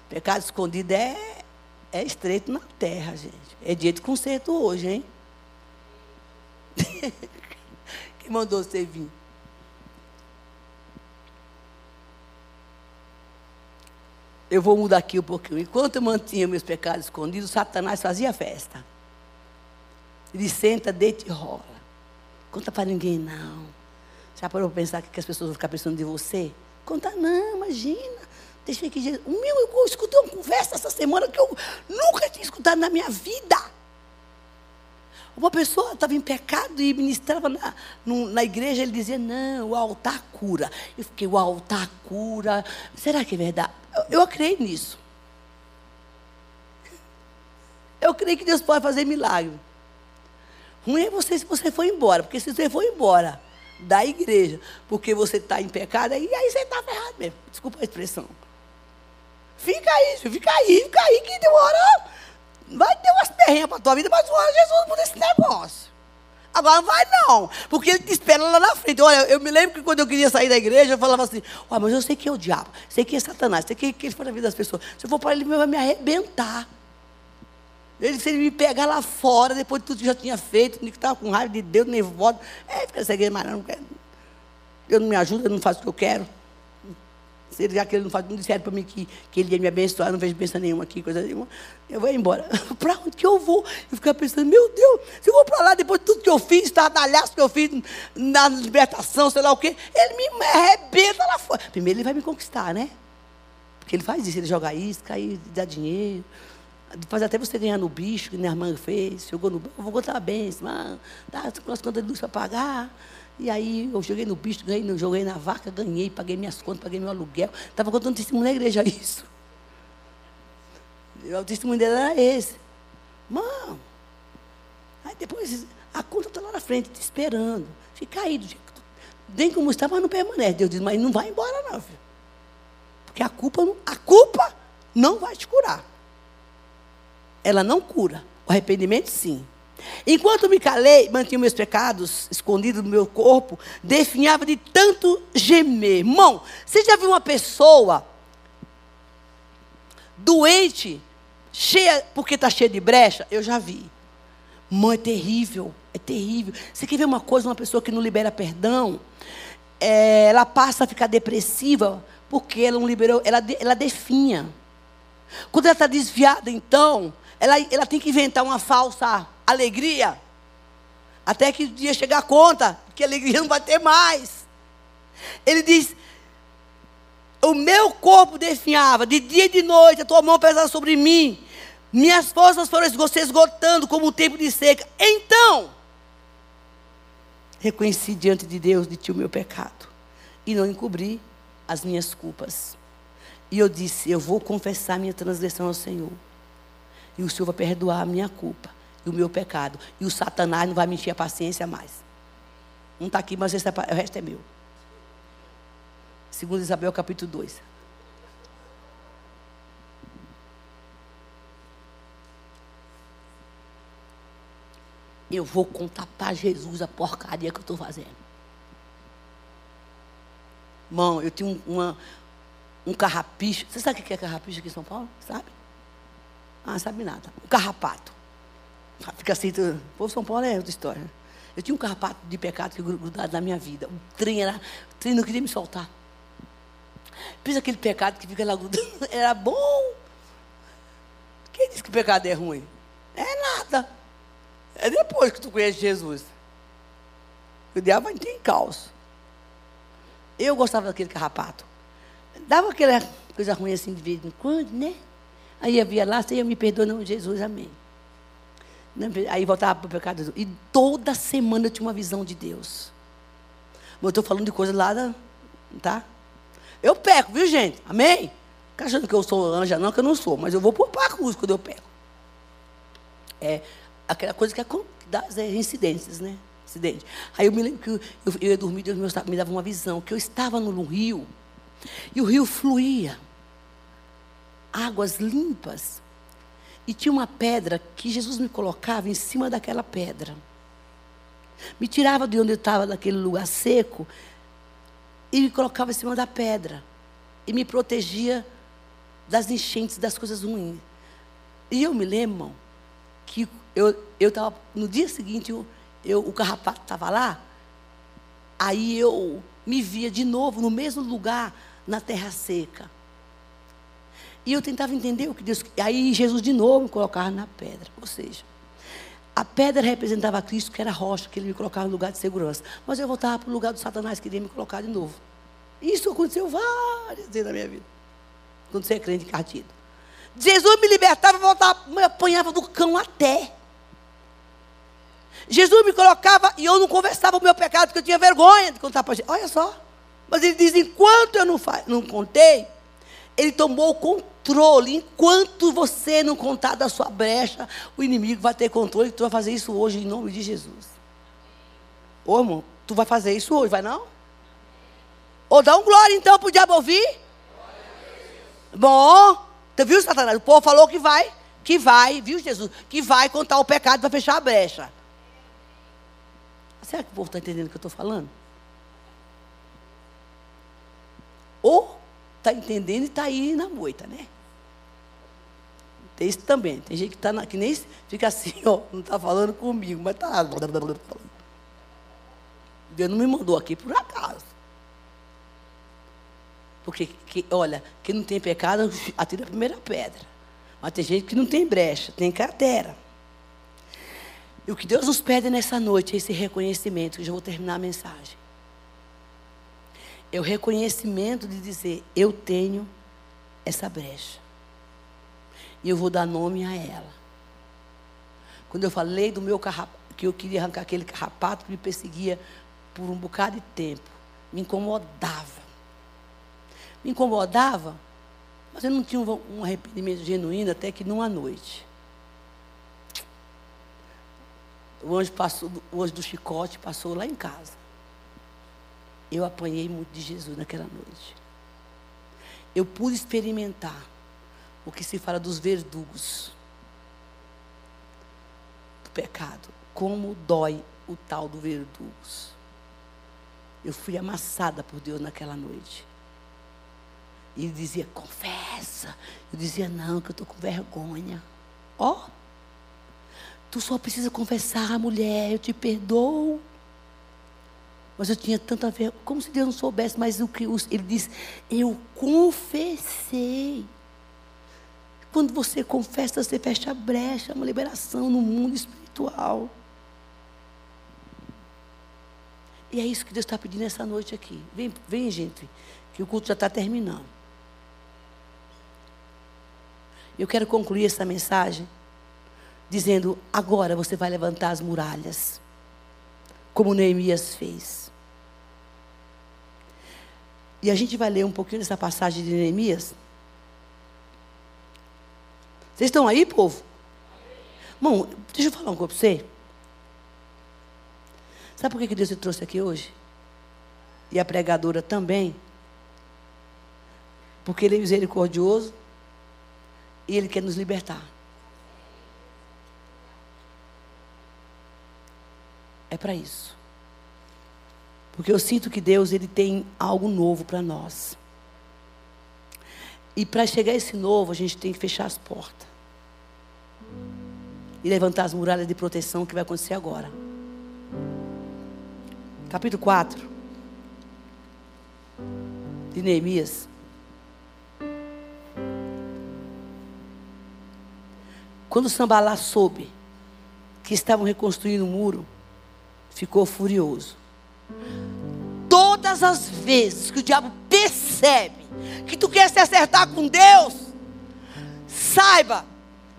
A: pecado escondido é, é estreito na terra, gente. É dia de conserto hoje, hein? Quem mandou você vir? Eu vou mudar aqui um pouquinho. Enquanto eu mantinha meus pecados escondidos, Satanás fazia festa. Ele senta, deita e rola. Conta para ninguém, não. Já parou para pensar que as pessoas vão ficar pensando de você? Conta, não, imagina. Deixa que Jesus. Meu, eu escutei uma conversa essa semana que eu nunca tinha escutado na minha vida. Uma pessoa estava em pecado e ministrava na, na igreja, ele dizia, não, o altar cura. Eu fiquei, o altar cura. Será que é verdade? Eu, eu creio nisso. Eu creio que Deus pode fazer milagre. Ruim é você se você for embora, porque se você for embora da igreja, porque você está em pecado, aí, aí você está ferrado mesmo. Desculpa a expressão. Fica aí, fica aí, fica aí, que demora. Vai ter umas terrinhas para tua vida, mas olha Jesus por esse negócio. Agora não vai não, porque ele te espera lá na frente. Olha, eu me lembro que quando eu queria sair da igreja, eu falava assim, olha, mas eu sei que é o diabo, sei que é Satanás, sei que, que ele faz na vida das pessoas. Se eu for para ele, ele vai me arrebentar. Ele, se ele me pegar lá fora, depois de tudo que já tinha feito, que estava com raiva de Deus, nervoso, é, fica essa mas não, quero. Deus não me ajuda, eu não faço o que eu quero. Se ele, já que ele não faz, não disseram para mim que, que ele ia me abençoar, não vejo bênção nenhuma aqui, coisa nenhuma, eu vou embora. para onde que eu vou? Eu ficava pensando, meu Deus, se eu vou para lá, depois de tudo que eu fiz, estardalhaço que eu fiz na libertação, sei lá o quê, ele me arrebenta lá fora. Primeiro ele vai me conquistar, né? Porque ele faz isso, ele joga isca, aí dá dinheiro. Faz até você ganhar no bicho, que minha irmã fez, jogou no. Eu vou contar a benção, dá as contas de luz para pagar. E aí eu joguei no bicho, ganhei, joguei na vaca, ganhei, paguei minhas contas, paguei meu aluguel. Estava contando testemunho na igreja isso. O testemunho dela era esse. Mão. Aí depois a conta está lá na frente, te esperando. Fica aí. Nem como está, mas não permanece. Deus diz, mas não vai embora, não, filho. Porque a culpa, não, a culpa não vai te curar. Ela não cura. O arrependimento, sim. Enquanto me calei, mantinha meus pecados escondidos no meu corpo, definhava de tanto gemer. Irmão, você já viu uma pessoa doente, cheia, porque está cheia de brecha? Eu já vi. Mãe, é terrível, é terrível. Você quer ver uma coisa, uma pessoa que não libera perdão, é, ela passa a ficar depressiva porque ela não liberou, ela, ela definha. Quando ela está desviada, então, ela, ela tem que inventar uma falsa alegria. Até que o dia chegar a conta, que a alegria não vai ter mais. Ele diz: O meu corpo definhava, de dia e de noite, a tua mão pesava sobre mim. Minhas forças foram se esgotando como o tempo de seca. Então, reconheci diante de Deus de ti o meu pecado. E não encobri as minhas culpas. E eu disse: Eu vou confessar minha transgressão ao Senhor. E o Senhor vai perdoar a minha culpa e o meu pecado. E o Satanás não vai me encher a paciência mais. Não está aqui, mas é, o resto é meu. Segundo Isabel capítulo 2. Eu vou contar para Jesus a porcaria que eu estou fazendo. Irmão, eu tenho uma, um carrapicho. Você sabe o que é carrapicho aqui em São Paulo? Sabe? Ah, sabe nada. Um carrapato. Fica assim, o povo São Paulo é outra história. Eu tinha um carrapato de pecado que grudado na minha vida. O trem era. O trem não queria me soltar. Pensa aquele pecado que fica lá grudando. Era bom. Quem disse que o pecado é ruim? É nada. É depois que tu conhece Jesus. O diabo vai ter em caos. Eu gostava daquele carrapato. Dava aquela coisa ruim assim de vez em quando, né? Aí havia lá, Senhor, me perdoa, não, Jesus, amém. Aí voltava para o pecado. E toda semana eu tinha uma visão de Deus. Eu estou falando de coisa lá. Tá? Eu peco, viu, gente? Amém? Fica achando que eu sou anja, não, que eu não sou. Mas eu vou por cruz quando eu peco. É aquela coisa que das é, incidências, né? Incidente. Aí eu me lembro que eu, eu, eu ia dormir, Deus me dava uma visão, que eu estava no rio, e o rio fluía. Águas limpas. E tinha uma pedra que Jesus me colocava em cima daquela pedra. Me tirava de onde eu estava, daquele lugar seco, e me colocava em cima da pedra. E me protegia das enchentes, das coisas ruins. E eu me lembro, que eu estava, no dia seguinte, eu, eu, o carrapato estava lá, aí eu me via de novo no mesmo lugar, na terra seca. E eu tentava entender o que Deus. Aí Jesus de novo me colocava na pedra. Ou seja, a pedra representava Cristo, que era a rocha, que ele me colocava no lugar de segurança. Mas eu voltava para o lugar do Satanás, que queria me colocar de novo. Isso aconteceu várias vezes na minha vida. Quando você é crente encardido. Jesus me libertava, voltava, me apanhava do cão até. Jesus me colocava e eu não conversava o meu pecado, porque eu tinha vergonha de contar para gente. Olha só. Mas ele diz: enquanto eu não, não contei, ele tomou o controle. Enquanto você não contar da sua brecha, o inimigo vai ter controle. Tu vai fazer isso hoje em nome de Jesus. Ô irmão, tu vai fazer isso hoje, vai não? Ou dá um glória então para o diabo ouvir? Bom, tu viu, Satanás? O povo falou que vai, que vai, viu, Jesus? Que vai contar o pecado para fechar a brecha. Será que o povo está entendendo o que eu estou falando? Ou está entendendo e está aí na moita, né? Tem isso também. Tem gente que, tá na, que nem fica assim, ó, não está falando comigo, mas está. Deus não me mandou aqui por acaso. Porque, que, olha, quem não tem pecado, atira a primeira pedra. Mas tem gente que não tem brecha, tem cratera. E o que Deus nos pede nessa noite é esse reconhecimento, que eu já vou terminar a mensagem. É o reconhecimento de dizer, eu tenho essa brecha. E eu vou dar nome a ela. Quando eu falei do meu carrapato, que eu queria arrancar aquele carrapato que me perseguia por um bocado de tempo, me incomodava. Me incomodava, mas eu não tinha um arrependimento genuíno até que numa noite. O anjo, passou, o anjo do chicote passou lá em casa. Eu apanhei muito de Jesus naquela noite. Eu pude experimentar o que se fala dos verdugos do pecado. Como dói o tal do verdugos. Eu fui amassada por Deus naquela noite. E ele dizia, confessa. Eu dizia, não, que eu estou com vergonha. Ó, oh, tu só precisa confessar, mulher, eu te perdoo. Mas eu tinha tanta vergonha, como se Deus não soubesse, mas o que ele diz, eu confessei. Quando você confessa, você fecha a brecha, uma liberação no mundo espiritual. E é isso que Deus está pedindo essa noite aqui. Vem, vem, gente, que o culto já está terminando. Eu quero concluir essa mensagem dizendo: agora você vai levantar as muralhas, como Neemias fez. E a gente vai ler um pouquinho dessa passagem de Neemias. Vocês estão aí, povo? Bom, deixa eu falar uma coisa para você. Sabe por que Deus te trouxe aqui hoje? E a pregadora também? Porque Ele é misericordioso e Ele quer nos libertar. É para isso. Porque eu sinto que Deus ele tem algo novo para nós. E para chegar a esse novo, a gente tem que fechar as portas. E levantar as muralhas de proteção que vai acontecer agora. Capítulo 4 de Neemias. Quando Sambalá soube que estavam reconstruindo o muro, ficou furioso todas as vezes que o diabo percebe que tu quer se acertar com Deus, saiba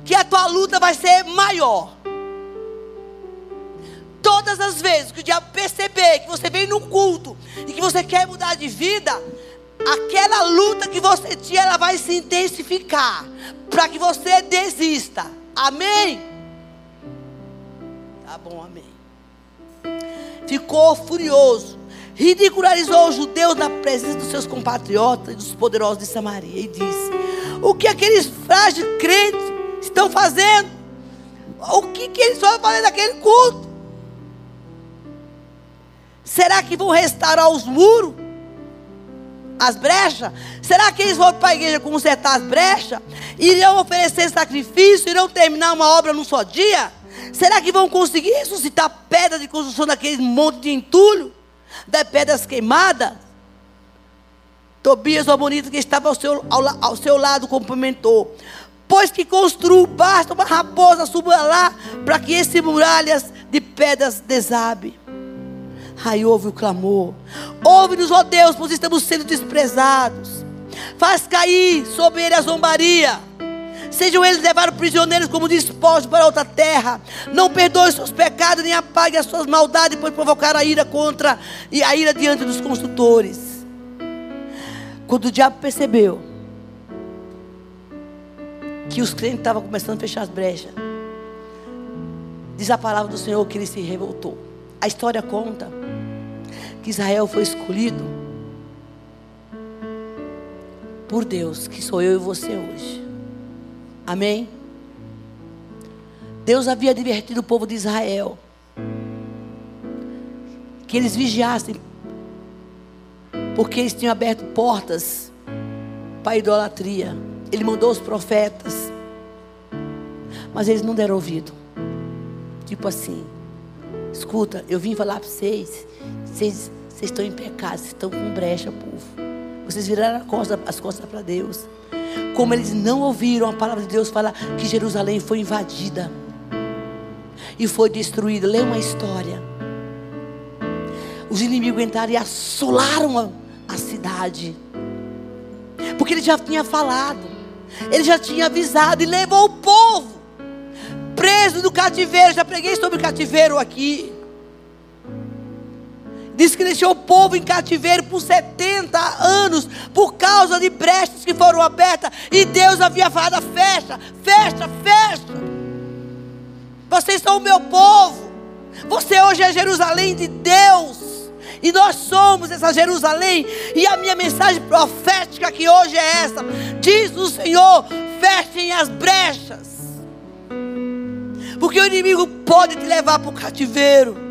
A: que a tua luta vai ser maior. todas as vezes que o diabo perceber que você vem no culto e que você quer mudar de vida, aquela luta que você tinha, ela vai se intensificar para que você desista. Amém? Tá bom, amém. Ficou furioso, ridicularizou os judeus na presença dos seus compatriotas e dos poderosos de Samaria e disse: O que aqueles frágeis crentes estão fazendo? O que, que eles vão fazer naquele culto? Será que vão restaurar os muros? As brechas? Será que eles vão para a igreja consertar as brechas? Irão oferecer sacrifício? Irão terminar uma obra num só dia? Será que vão conseguir ressuscitar pedra de construção daquele monte de entulho? Das pedras queimadas? Tobias, o bonito que estava ao seu, ao, ao seu lado, cumprimentou. Pois que construiu, basta uma raposa suba lá, para que esse muralhas de pedras desabe. Aí ouve o clamor. Ouve-nos, ó Deus, pois estamos sendo desprezados. Faz cair sobre ele a zombaria. Sejam eles levados prisioneiros como despojos para outra terra. Não perdoe seus pecados, nem apague as suas maldades, pois provocar a ira contra e a ira diante dos construtores. Quando o diabo percebeu que os crentes estavam começando a fechar as brechas, diz a palavra do Senhor que ele se revoltou. A história conta que Israel foi escolhido por Deus, que sou eu e você hoje. Amém? Deus havia advertido o povo de Israel que eles vigiassem, porque eles tinham aberto portas para a idolatria. Ele mandou os profetas, mas eles não deram ouvido. Tipo assim, escuta, eu vim falar para vocês vocês, vocês estão em pecado, vocês estão com brecha, povo. Vocês viraram costa, as costas para Deus. Como eles não ouviram a palavra de Deus falar que Jerusalém foi invadida e foi destruída. Lê uma história. Os inimigos entraram e assolaram a, a cidade. Porque ele já tinha falado. Ele já tinha avisado e levou o povo preso do cativeiro. Já preguei sobre o cativeiro aqui. Diz que deixou o povo em cativeiro por 70 anos, por causa de brechas que foram abertas. E Deus havia falado: fecha, fecha, fecha. Vocês são o meu povo. Você hoje é Jerusalém de Deus. E nós somos essa Jerusalém. E a minha mensagem profética aqui hoje é essa: diz o Senhor: fechem as brechas. Porque o inimigo pode te levar para o cativeiro.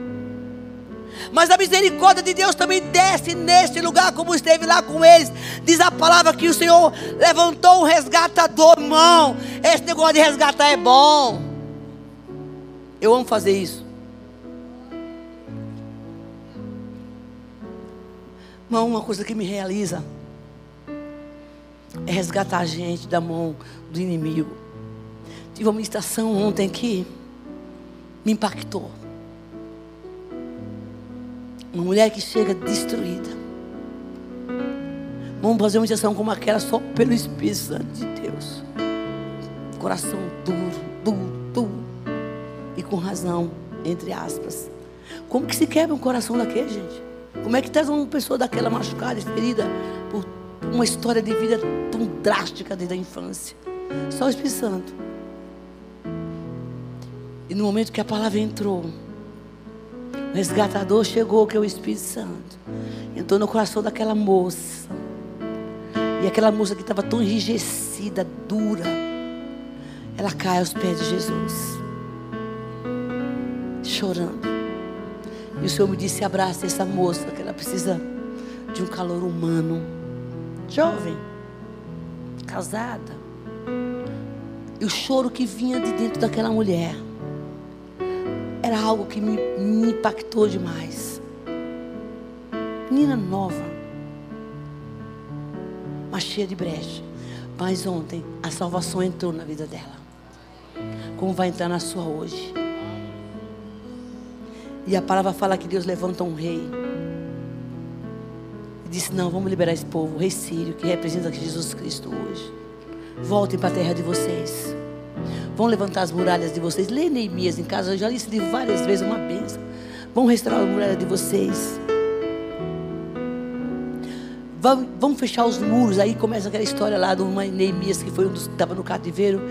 A: Mas a misericórdia de Deus também desce neste lugar, como esteve lá com eles. Diz a palavra que o Senhor levantou um resgatador, irmão. Esse negócio de resgatar é bom. Eu amo fazer isso. Irmão, uma coisa que me realiza é resgatar a gente da mão do inimigo. Tive uma ministração ontem que me impactou. Uma mulher que chega destruída. Vamos fazer uma injeção como aquela só pelo Espírito Santo de Deus. Coração duro, duro, duro. E com razão, entre aspas. Como que se quebra um coração daquele, gente? Como é que traz uma pessoa daquela machucada, ferida por uma história de vida tão drástica desde a infância? Só o Espírito Santo. E no momento que a palavra entrou, o resgatador chegou, que é o Espírito Santo. Entrou no coração daquela moça. E aquela moça que estava tão enrijecida, dura. Ela cai aos pés de Jesus. Chorando. E o Senhor me disse: abraça essa moça, que ela precisa de um calor humano. Jovem, casada. E o choro que vinha de dentro daquela mulher era algo que me, me impactou demais. Menina nova, mas cheia de brecha. Mas ontem a salvação entrou na vida dela. Como vai entrar na sua hoje? E a palavra fala que Deus levanta um rei. E disse: Não, vamos liberar esse povo, o rei Sírio, que representa Jesus Cristo hoje. Voltem para a terra de vocês. Vão levantar as muralhas de vocês. Lê Neemias em casa. Eu já li esse livro várias vezes, uma benção. Vamos restaurar a muralha de vocês. Vamos, fechar os muros. Aí começa aquela história lá do Neemias, que foi um dos que estava no cativeiro.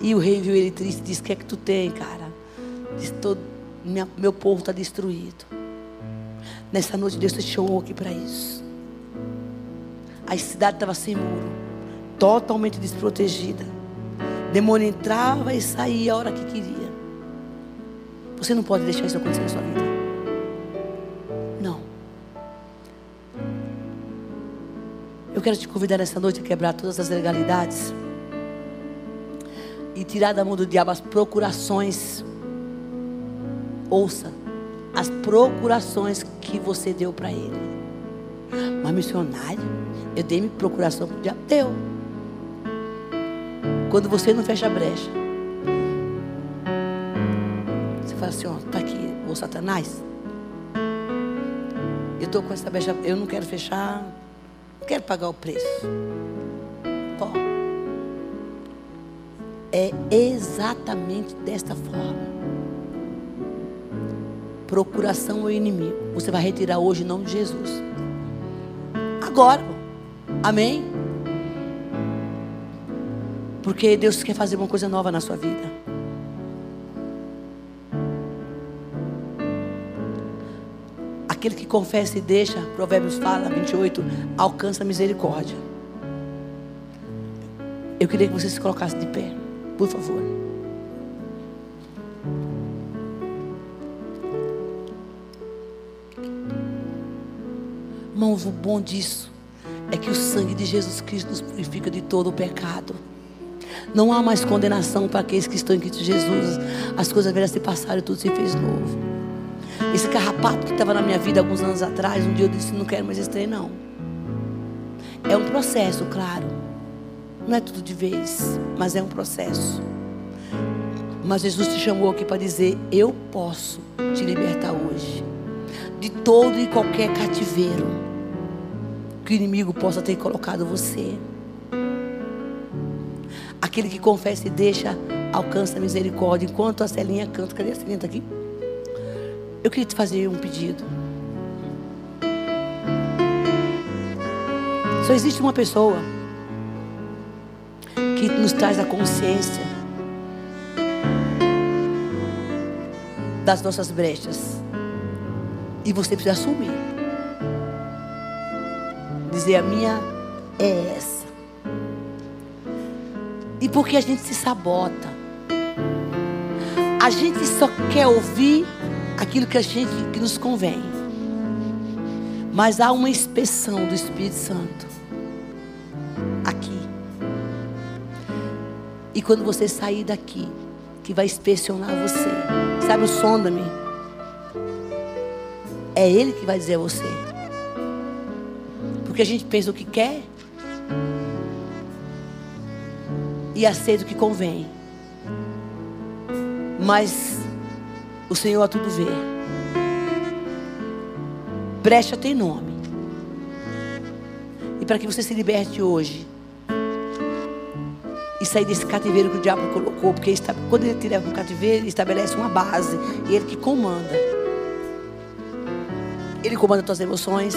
A: E o rei viu ele triste e disse: O que é que tu tem, cara? Diz: minha, Meu povo está destruído. Nessa noite Deus te chamou aqui para isso. A cidade estava sem muro, totalmente desprotegida. Demônio entrava e saía a hora que queria. Você não pode deixar isso acontecer na sua vida. Não. Eu quero te convidar nessa noite a quebrar todas as legalidades e tirar da mão do diabo as procurações. Ouça, as procurações que você deu para ele. Mas missionário, eu dei minha procuração para o diabo. Deu. Quando você não fecha a brecha. Você fala assim, ó, tá aqui, ô Satanás. Eu estou com essa brecha, eu não quero fechar, não quero pagar o preço. Pô. É exatamente desta forma. Procuração ao inimigo. Você vai retirar hoje em nome de Jesus. Agora. Amém? Porque Deus quer fazer uma coisa nova na sua vida. Aquele que confessa e deixa, Provérbios fala, 28, alcança misericórdia. Eu queria que você se colocasse de pé, por favor. Irmãos, o bom disso é que o sangue de Jesus Cristo nos purifica de todo o pecado. Não há mais condenação para aqueles que estão em Cristo Jesus. As coisas velhas se passaram e tudo se fez novo. Esse carrapato que estava na minha vida alguns anos atrás, um dia eu disse: Não quero mais esse trem, não. É um processo, claro. Não é tudo de vez, mas é um processo. Mas Jesus te chamou aqui para dizer: Eu posso te libertar hoje de todo e qualquer cativeiro que o inimigo possa ter colocado você. Aquele que confessa e deixa, alcança a misericórdia. Enquanto a Celinha canta, cadê a Celinha? Está aqui? Eu queria te fazer um pedido. Só existe uma pessoa que nos traz a consciência das nossas brechas. E você precisa assumir dizer: a minha é essa. E porque a gente se sabota. A gente só quer ouvir aquilo que a gente que nos convém. Mas há uma inspeção do Espírito Santo aqui. E quando você sair daqui, que vai inspecionar você. Sabe o sonda-me? É ele que vai dizer a você porque a gente pensa o que quer e aceita o que convém. Mas o Senhor a tudo vê. Brecha tem nome. E para que você se liberte hoje e sair desse cativeiro que o diabo colocou, porque quando ele te leva para um cativeiro, ele estabelece uma base e ele que comanda. Ele comanda as tuas emoções,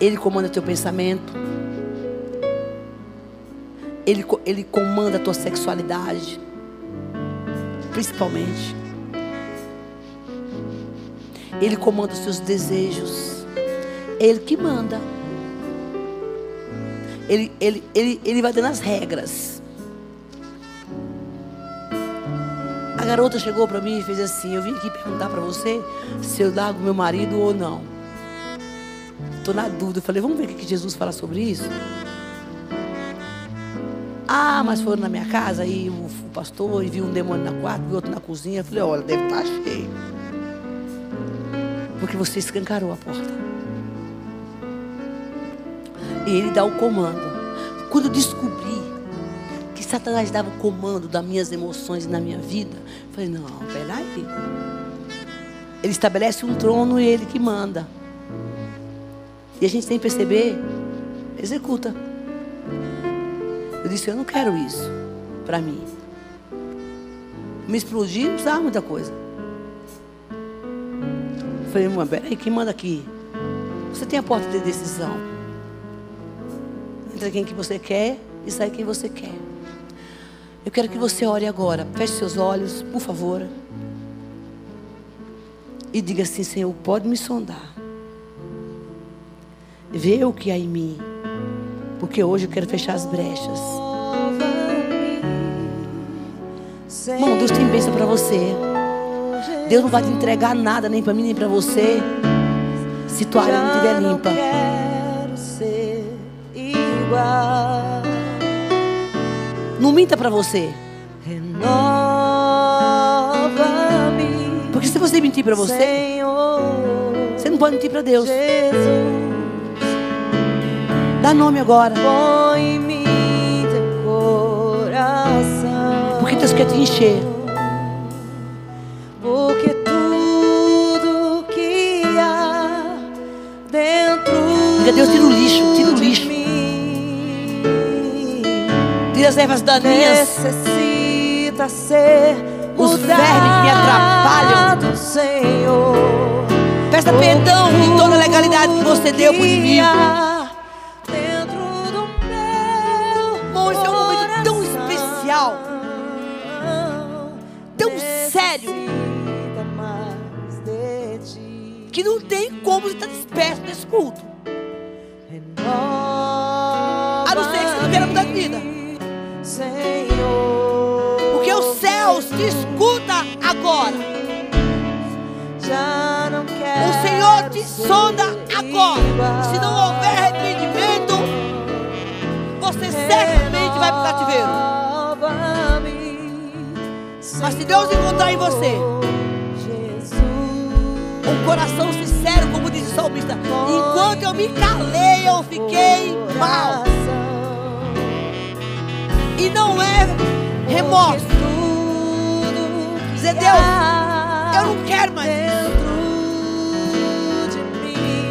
A: ele comanda teu pensamento. Ele, ele comanda a tua sexualidade. Principalmente. Ele comanda os teus desejos. Ele que manda. Ele, ele, ele, ele vai dando as regras. A garota chegou para mim e fez assim: Eu vim aqui perguntar para você se eu largo meu marido ou não. Estou na dúvida. Eu falei, vamos ver o que Jesus fala sobre isso? Ah, mas foram na minha casa e o, pastor e viu um demônio na quarto, viu outro na cozinha. Eu falei, olha, deve estar tá cheio. Porque você escancarou a porta. E ele dá o comando. Quando eu descobri que Satanás dava o comando das minhas emoções e na minha vida, eu falei, não, peraí. Ele estabelece um trono e ele que manda. E a gente, sem perceber, executa. Eu disse: Eu não quero isso para mim. Me explodir, precisava muita coisa. Eu falei, irmã, peraí, quem manda aqui? Você tem a porta de decisão. Entra quem que você quer e sai quem você quer. Eu quero que você ore agora. Feche seus olhos, por favor. E diga assim: Senhor, pode me sondar. Vê o que há em mim. Porque hoje eu quero fechar as brechas. Irmão, Deus tem bênção para você. Deus não vai te entregar nada, nem para mim, nem para você. Se tua área não estiver limpa.
B: Quero ser igual.
A: Não minta para você.
B: Renova-me,
A: Porque se você mentir para você,
B: Senhor
A: você não pode mentir para Deus.
B: Jesus.
A: Dá nome agora.
B: Mim.
A: Porque Deus quer te encher.
B: Porque tudo que há dentro
A: Diga, Deus, tira o lixo, tira o lixo.
B: mim
A: Tira as ervas daninhas.
B: necessita ser
A: Os vermes que me atrapalham.
B: Senhor.
A: Peça perdão de toda a legalidade que você deu para o inimigo. Que não tem como estar disperso nesse culto.
B: Renova
A: A não ser que você não queira mudar de vida.
B: Senhor.
A: Porque os céus te escuta agora. O Senhor te sonda agora. Se não houver arrependimento, você certamente vai para o cativeiro. Mas se Deus encontrar em você um coração sincero, como diz o salmista, enquanto eu me calei, eu fiquei mal. E não é remorso. Dizer, Deus, eu não quero mais isso.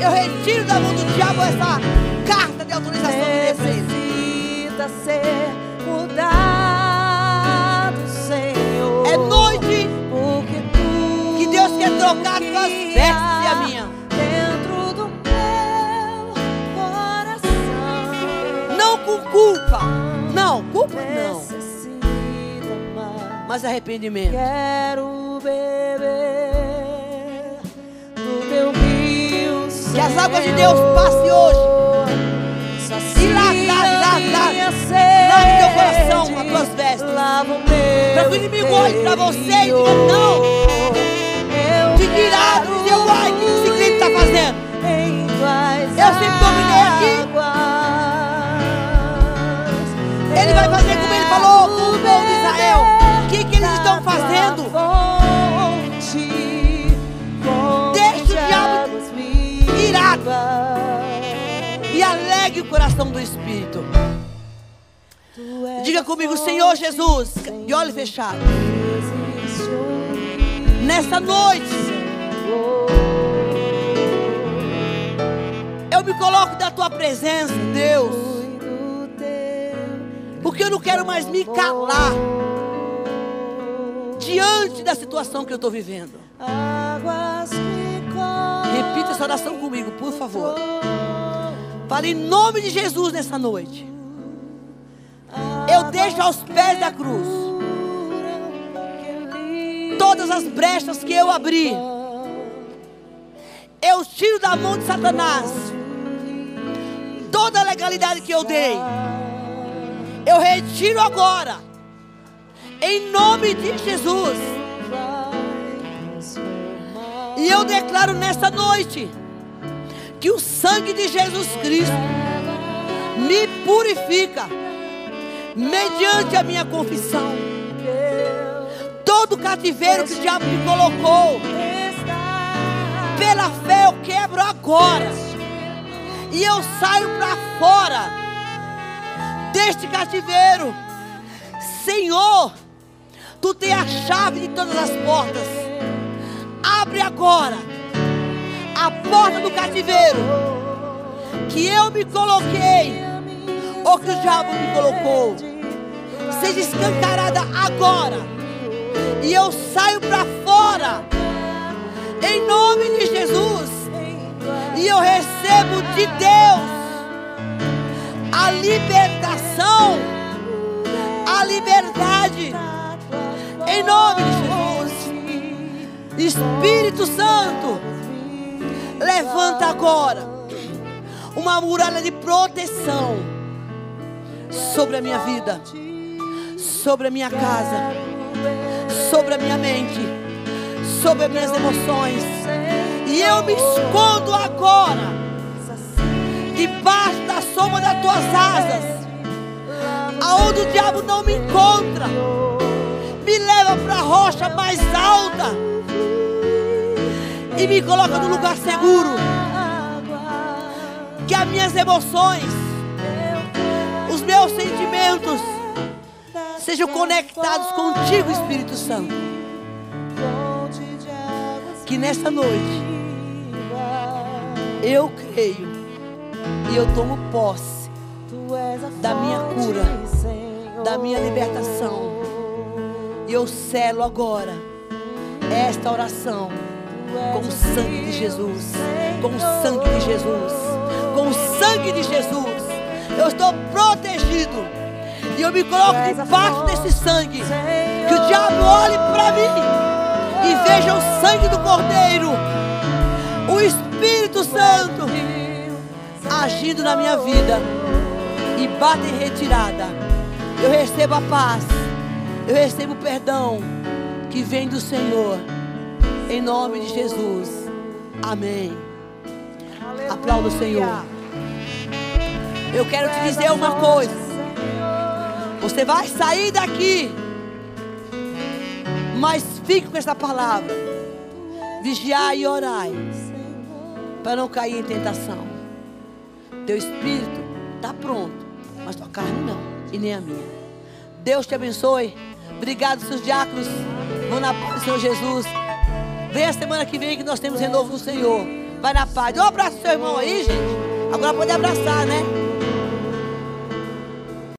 A: Eu retiro da mão do diabo essa carta de autorização de ele.
B: Necessita ser
A: trocar as tuas vestes e a minha.
B: Dentro do meu coração.
A: Não com culpa. Não, culpa não. Mas arrependimento.
B: Quero beber do teu rio.
A: Que as águas de Deus passem hoje. E lave, lave. Lave teu coração com as tuas vestes. Para que o inimigo olhe para você e diga, não. Fique irado, dizer, uai, o que esse crime está fazendo?
B: Eu
A: sempre dominei aqui. Ele vai fazer como ele falou com o povo de Israel. O que, que eles estão fazendo? Deixa o diabo irado. E alegre o coração do Espírito. Diga comigo, Senhor Jesus, de olho fechado. Nessa noite, eu me coloco da tua presença, Deus. Porque eu não quero mais me calar diante da situação que eu estou vivendo. Repita essa oração comigo, por favor. Fale em nome de Jesus nessa noite. Eu deixo aos pés da cruz todas as brechas que eu abri. Eu tiro da mão de Satanás toda a legalidade que eu dei. Eu retiro agora. Em nome de Jesus. E eu declaro nesta noite que o sangue de Jesus Cristo me purifica mediante a minha confissão. Todo cativeiro que o diabo me colocou, pela fé eu quebro agora. E eu saio para fora deste cativeiro. Senhor, tu tem a chave de todas as portas. Abre agora a porta do cativeiro que eu me coloquei ou que o diabo me colocou. Seja escancarada agora E eu saio para fora. Em nome de Jesus. E eu recebo de Deus a libertação, a liberdade. Em nome de Jesus. Espírito Santo, levanta agora uma muralha de proteção sobre a minha vida, sobre a minha casa, sobre a minha mente, sobre as minhas emoções. E eu me escondo agora, debaixo da sombra das tuas asas, aonde o diabo não me encontra. Me leva para a rocha mais alta e me coloca no lugar seguro. Que as minhas emoções, os meus sentimentos sejam conectados contigo, Espírito Santo. Que nessa noite eu creio e eu tomo posse da minha cura, da minha libertação. E eu selo agora esta oração com o sangue de Jesus, com o sangue de Jesus, com o sangue de Jesus. Eu estou protegido e eu me coloco debaixo desse sangue. Que o diabo olhe para mim e veja o sangue do Cordeiro, o Espírito Santo agindo na minha vida e bata em retirada. Eu recebo a paz, eu recebo o perdão que vem do Senhor, em nome de Jesus. Amém. Aplauda o Senhor. Eu quero te dizer uma coisa. Você vai sair daqui, mas fique com essa palavra. Vigiai e orai, para não cair em tentação. Teu espírito está pronto, mas tua carne não, e nem a minha. Deus te abençoe. Obrigado, seus diáconos. Vão na paz do Senhor Jesus. Vem a semana que vem que nós temos renovo no Senhor. Vai na paz. Um abraço seu irmão aí, gente. Agora pode abraçar, né?